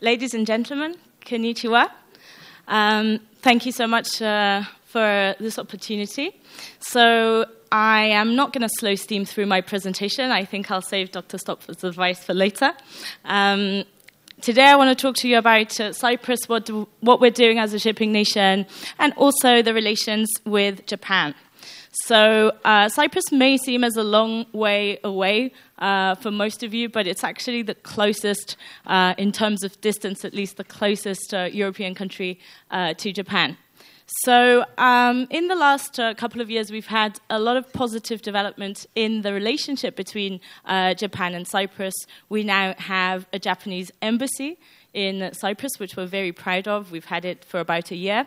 ladies and gentlemen, konnichiwa. Um, thank you so much uh, for this opportunity. So, I am not going to slow steam through my presentation. I think I'll save Dr. Stopford's advice for later. Um, today, I want to talk to you about uh, Cyprus, what, do, what we're doing as a shipping nation, and also the relations with Japan. So, uh, Cyprus may seem as a long way away uh, for most of you, but it's actually the closest, uh, in terms of distance, at least the closest uh, European country uh, to Japan. So, um, in the last uh, couple of years, we've had a lot of positive development in the relationship between uh, Japan and Cyprus. We now have a Japanese embassy in Cyprus, which we're very proud of. We've had it for about a year.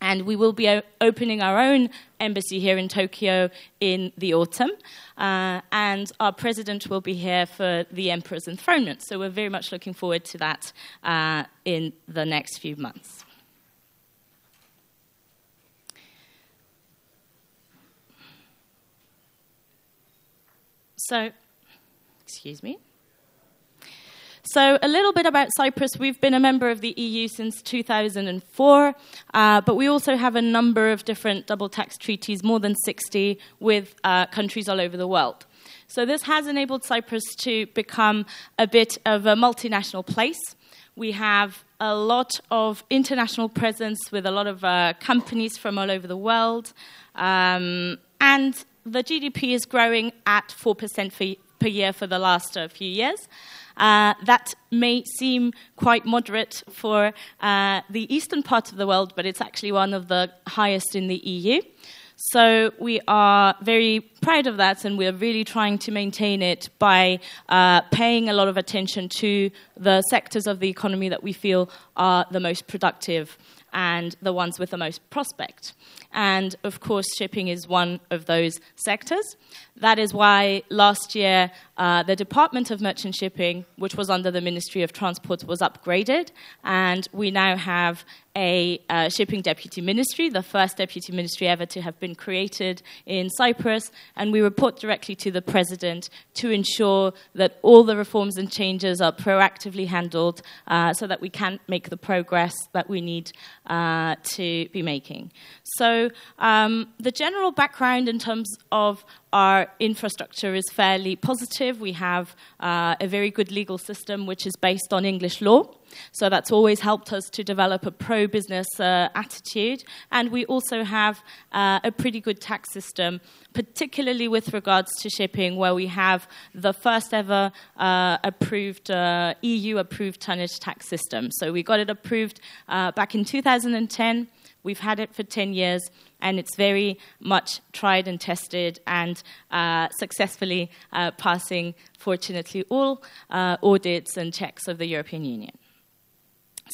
And we will be opening our own embassy here in Tokyo in the autumn. Uh, and our president will be here for the emperor's enthronement. So we're very much looking forward to that uh, in the next few months. So, excuse me. So, a little bit about Cyprus. We've been a member of the EU since 2004, uh, but we also have a number of different double tax treaties, more than 60, with uh, countries all over the world. So, this has enabled Cyprus to become a bit of a multinational place. We have a lot of international presence with a lot of uh, companies from all over the world. Um, and the GDP is growing at 4% for, per year for the last uh, few years. Uh, that may seem quite moderate for uh, the eastern part of the world, but it's actually one of the highest in the EU. So we are very proud of that, and we're really trying to maintain it by uh, paying a lot of attention to the sectors of the economy that we feel are the most productive and the ones with the most prospect. And of course, shipping is one of those sectors. That is why last year uh, the Department of Merchant Shipping, which was under the Ministry of Transport, was upgraded, and we now have a uh, shipping deputy ministry, the first deputy ministry ever to have been created in Cyprus, and we report directly to the president to ensure that all the reforms and changes are proactively handled uh, so that we can make the progress that we need uh, to be making. So, um, the general background in terms of our infrastructure is fairly positive. We have uh, a very good legal system which is based on English law. So that's always helped us to develop a pro business uh, attitude. And we also have uh, a pretty good tax system, particularly with regards to shipping, where we have the first ever uh, approved uh, EU approved tonnage tax system. So we got it approved uh, back in 2010. We've had it for 10 years, and it's very much tried and tested and uh, successfully uh, passing, fortunately, all uh, audits and checks of the European Union.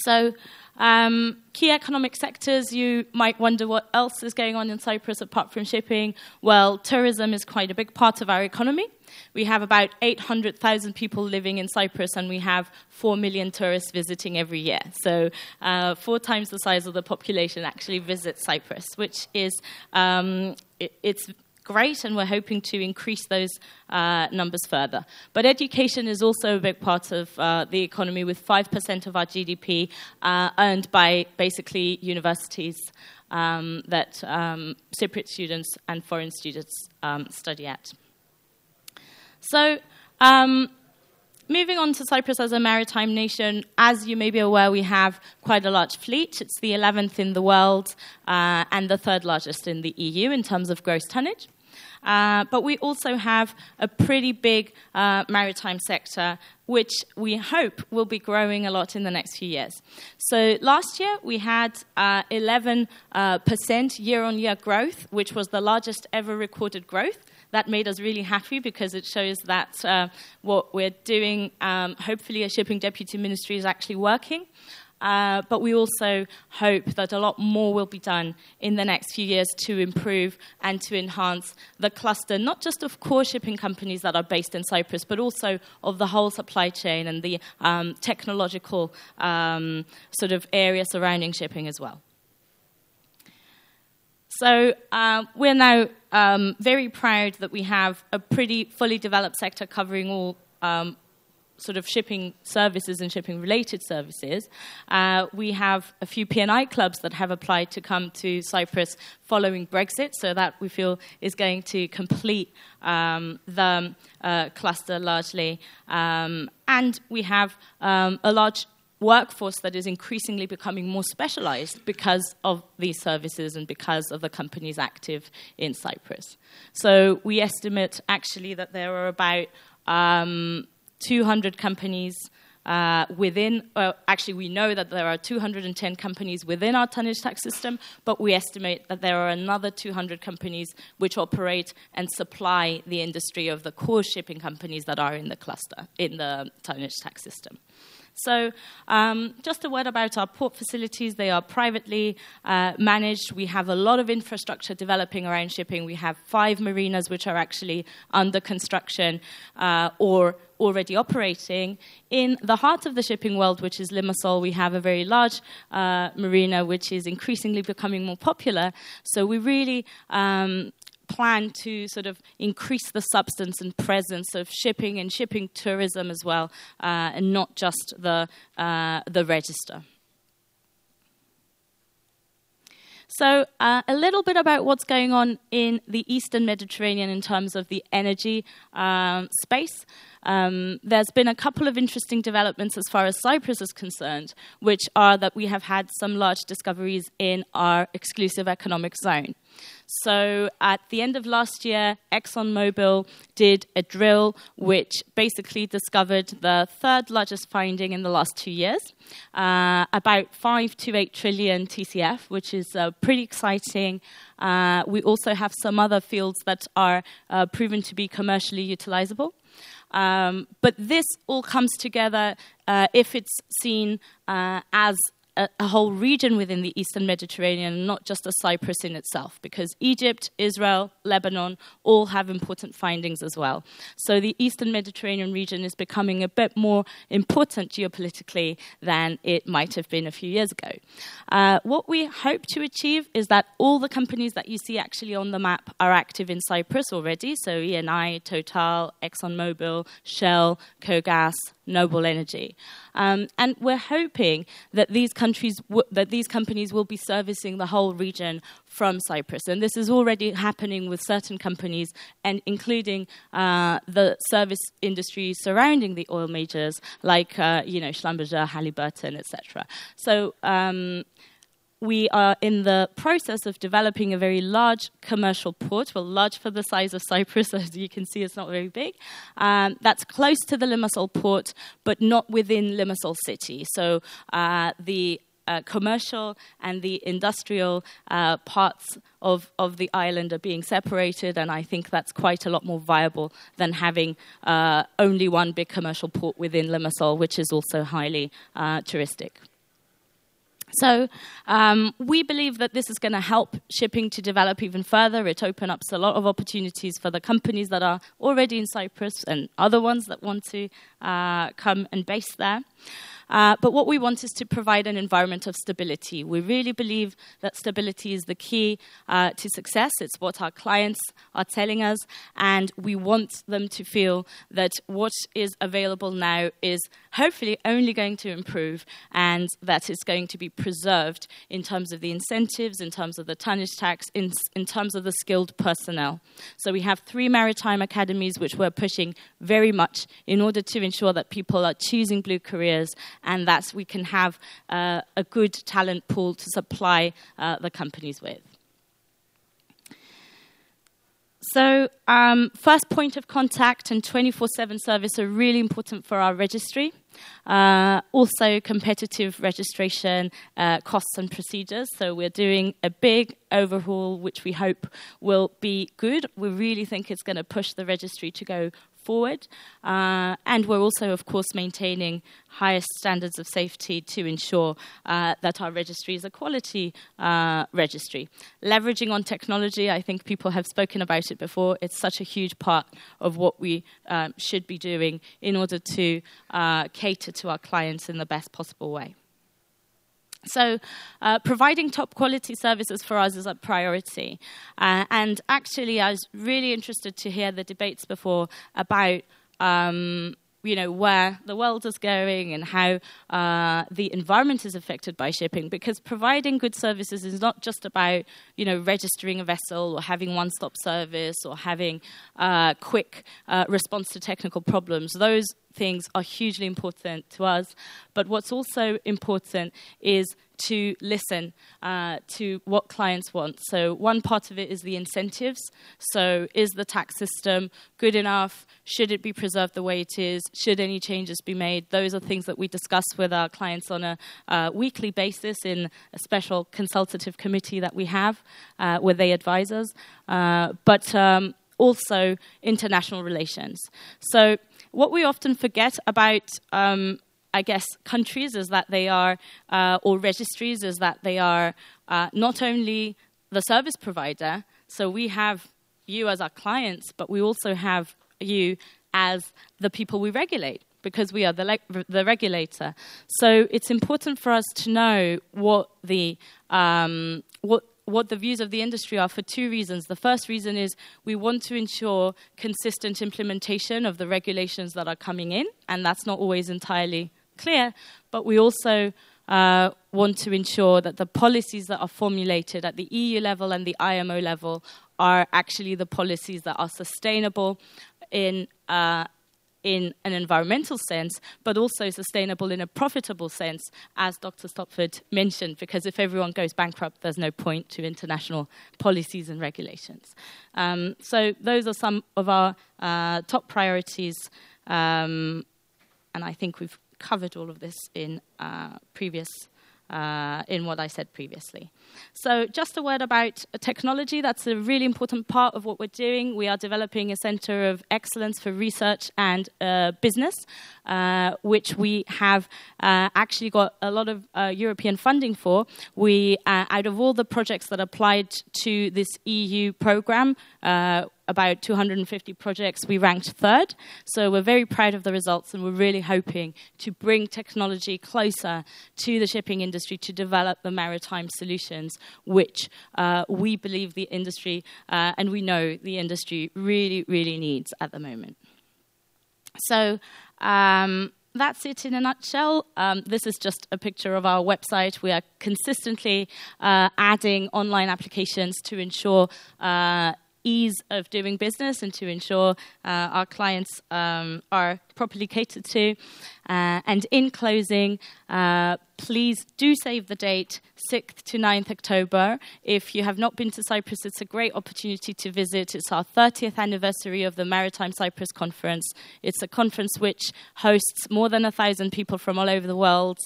So, um, key economic sectors, you might wonder what else is going on in Cyprus apart from shipping. Well, tourism is quite a big part of our economy. We have about 800,000 people living in Cyprus, and we have 4 million tourists visiting every year. So, uh, four times the size of the population actually visits Cyprus, which is um, it, it's great, and we're hoping to increase those uh, numbers further. But education is also a big part of uh, the economy, with 5% of our GDP uh, earned by basically universities um, that um, Cypriot students and foreign students um, study at. So, um, Moving on to Cyprus as a maritime nation, as you may be aware, we have quite a large fleet. It's the 11th in the world uh, and the third largest in the EU in terms of gross tonnage. Uh, but we also have a pretty big uh, maritime sector, which we hope will be growing a lot in the next few years. So last year we had 11% uh, year on year growth, which was the largest ever recorded growth that made us really happy because it shows that uh, what we're doing, um, hopefully, a shipping deputy ministry is actually working. Uh, but we also hope that a lot more will be done in the next few years to improve and to enhance the cluster, not just of core shipping companies that are based in Cyprus, but also of the whole supply chain and the um, technological um, sort of area surrounding shipping as well. So uh, we're now um, very proud that we have a pretty fully developed sector covering all um, sort of shipping services and shipping related services. Uh, we have a few P&I clubs that have applied to come to Cyprus following Brexit, so that we feel is going to complete um, the uh, cluster largely. Um, and we have um, a large workforce that is increasingly becoming more specialized because of these services and because of the companies active in Cyprus. So we estimate actually that there are about um, 200 companies uh, within, well, actually, we know that there are 210 companies within our tonnage tax system, but we estimate that there are another 200 companies which operate and supply the industry of the core shipping companies that are in the cluster, in the tonnage tax system. So, um, just a word about our port facilities. They are privately uh, managed. We have a lot of infrastructure developing around shipping. We have five marinas which are actually under construction uh, or already operating. In the heart of the shipping world, which is Limassol, we have a very large uh, marina which is increasingly becoming more popular. So we really um, plan to sort of increase the substance and presence of shipping and shipping tourism as well, uh, and not just the, uh, the register. So, uh, a little bit about what's going on in the Eastern Mediterranean in terms of the energy um, space. Um, there's been a couple of interesting developments as far as Cyprus is concerned, which are that we have had some large discoveries in our exclusive economic zone. So at the end of last year, ExxonMobil did a drill which basically discovered the third largest finding in the last two years, uh, about 5 to 8 trillion TCF, which is uh, pretty exciting. Uh, we also have some other fields that are uh, proven to be commercially utilizable. Um, but this all comes together uh, if it's seen uh, as a, a, whole region within the Eastern Mediterranean, not just a Cyprus in itself, because Egypt, Israel, Lebanon all have important findings as well. So the Eastern Mediterranean region is becoming a bit more important geopolitically than it might have been a few years ago. Uh, what we hope to achieve is that all the companies that you see actually on the map are active in Cyprus already. So Eni, Total, ExxonMobil, Shell, KOGAS, Noble Energy. Um, and we're hoping that these countries, w- that these companies will be servicing the whole region from Cyprus. And this is already happening with certain companies, and including uh, the service industry surrounding the oil majors, like uh, you know Schlumberger, Halliburton, etc. So. Um, we are in the process of developing a very large commercial port, well, large for the size of Cyprus, as you can see, it's not very big. Um, that's close to the Limassol port, but not within Limassol city. So uh, the uh, commercial and the industrial uh, parts of, of the island are being separated, and I think that's quite a lot more viable than having uh, only one big commercial port within Limassol, which is also highly uh, touristic. So um, we believe that this is going to help shipping to develop even further. It opens up a lot of opportunities for the companies that are already in Cyprus and other ones that want to uh, come and base there. Uh, but what we want is to provide an environment of stability. We really believe that stability is the key uh, to success. It's what our clients are telling us, and we want them to feel that what is available now is hopefully only going to improve and that it's going to be preserved in terms of the incentives, in terms of the tonnage tax, in, in terms of the skilled personnel. So we have three maritime academies which we're pushing very much in order to ensure that people are choosing blue careers and that we can have uh, a good talent pool to supply uh, the companies with. So, um, first point of contact and 24 7 service are really important for our registry. Uh, also, competitive registration uh, costs and procedures. So, we're doing a big overhaul, which we hope will be good. We really think it's going to push the registry to go forward. Uh, and we're also, of course, maintaining highest standards of safety to ensure uh, that our registry is a quality uh, registry. Leveraging on technology, I think people have spoken about it before. It's such a huge part of what we um, should be doing in order to uh, cater to our clients in the best possible way. So, uh, providing top quality services for us is a priority. Uh, and actually, I was really interested to hear the debates before about um, you know where the world is going and how uh, the environment is affected by shipping because providing good services is not just about you know registering a vessel or having one-stop service or having uh, quick uh, response to technical problems those things are hugely important to us but what's also important is to listen uh, to what clients want. So, one part of it is the incentives. So, is the tax system good enough? Should it be preserved the way it is? Should any changes be made? Those are things that we discuss with our clients on a uh, weekly basis in a special consultative committee that we have uh, where they advise us. Uh, but um, also international relations. So, what we often forget about um, I guess, countries is that they are, uh, or registries is that they are uh, not only the service provider, so we have you as our clients, but we also have you as the people we regulate because we are the, le- the regulator. So it's important for us to know what the um, what what the views of the industry are for two reasons. The first reason is we want to ensure consistent implementation of the regulations that are coming in, and that's not always entirely clear, but we also uh, want to ensure that the policies that are formulated at the EU level and the IMO level are actually the policies that are sustainable in uh, in an environmental sense, but also sustainable in a profitable sense, as Dr. Stopford mentioned, because if everyone goes bankrupt, there's no point to international policies and regulations. Um, so, those are some of our uh, top priorities, um, and I think we've covered all of this in uh, previous uh, in what I said previously. So, just a word about technology. That's a really important part of what we're doing. We are developing a center of excellence for research and uh, business, uh, which we have uh, actually got a lot of uh, European funding for. We, out of all the projects that applied to this EU program, about 250 projects, we ranked third. So we're very proud of the results and we're really hoping to bring technology closer to the shipping industry to develop the maritime solutions, which uh, we believe the industry uh, and we know the industry really, really needs at the moment. So, um, that's it in a nutshell. Um, this is just a picture of our website. We are consistently uh, adding online applications to ensure uh, ease of doing business and to ensure uh, our clients um, are properly catered to. Uh, and in closing, uh, please do save the date 6th to 9th October. If you have not been to Cyprus, it's a great opportunity to visit. It's our 30th anniversary of the Maritime Cyprus Conference. It's a conference which hosts more than a thousand people from all over the world,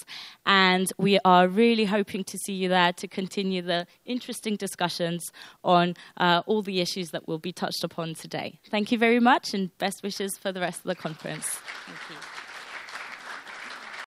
and we are really hoping to see you there to continue the interesting discussions on uh, all the issues that will be touched upon today. Thank you very much, and best wishes for the rest of the conference. Thank you.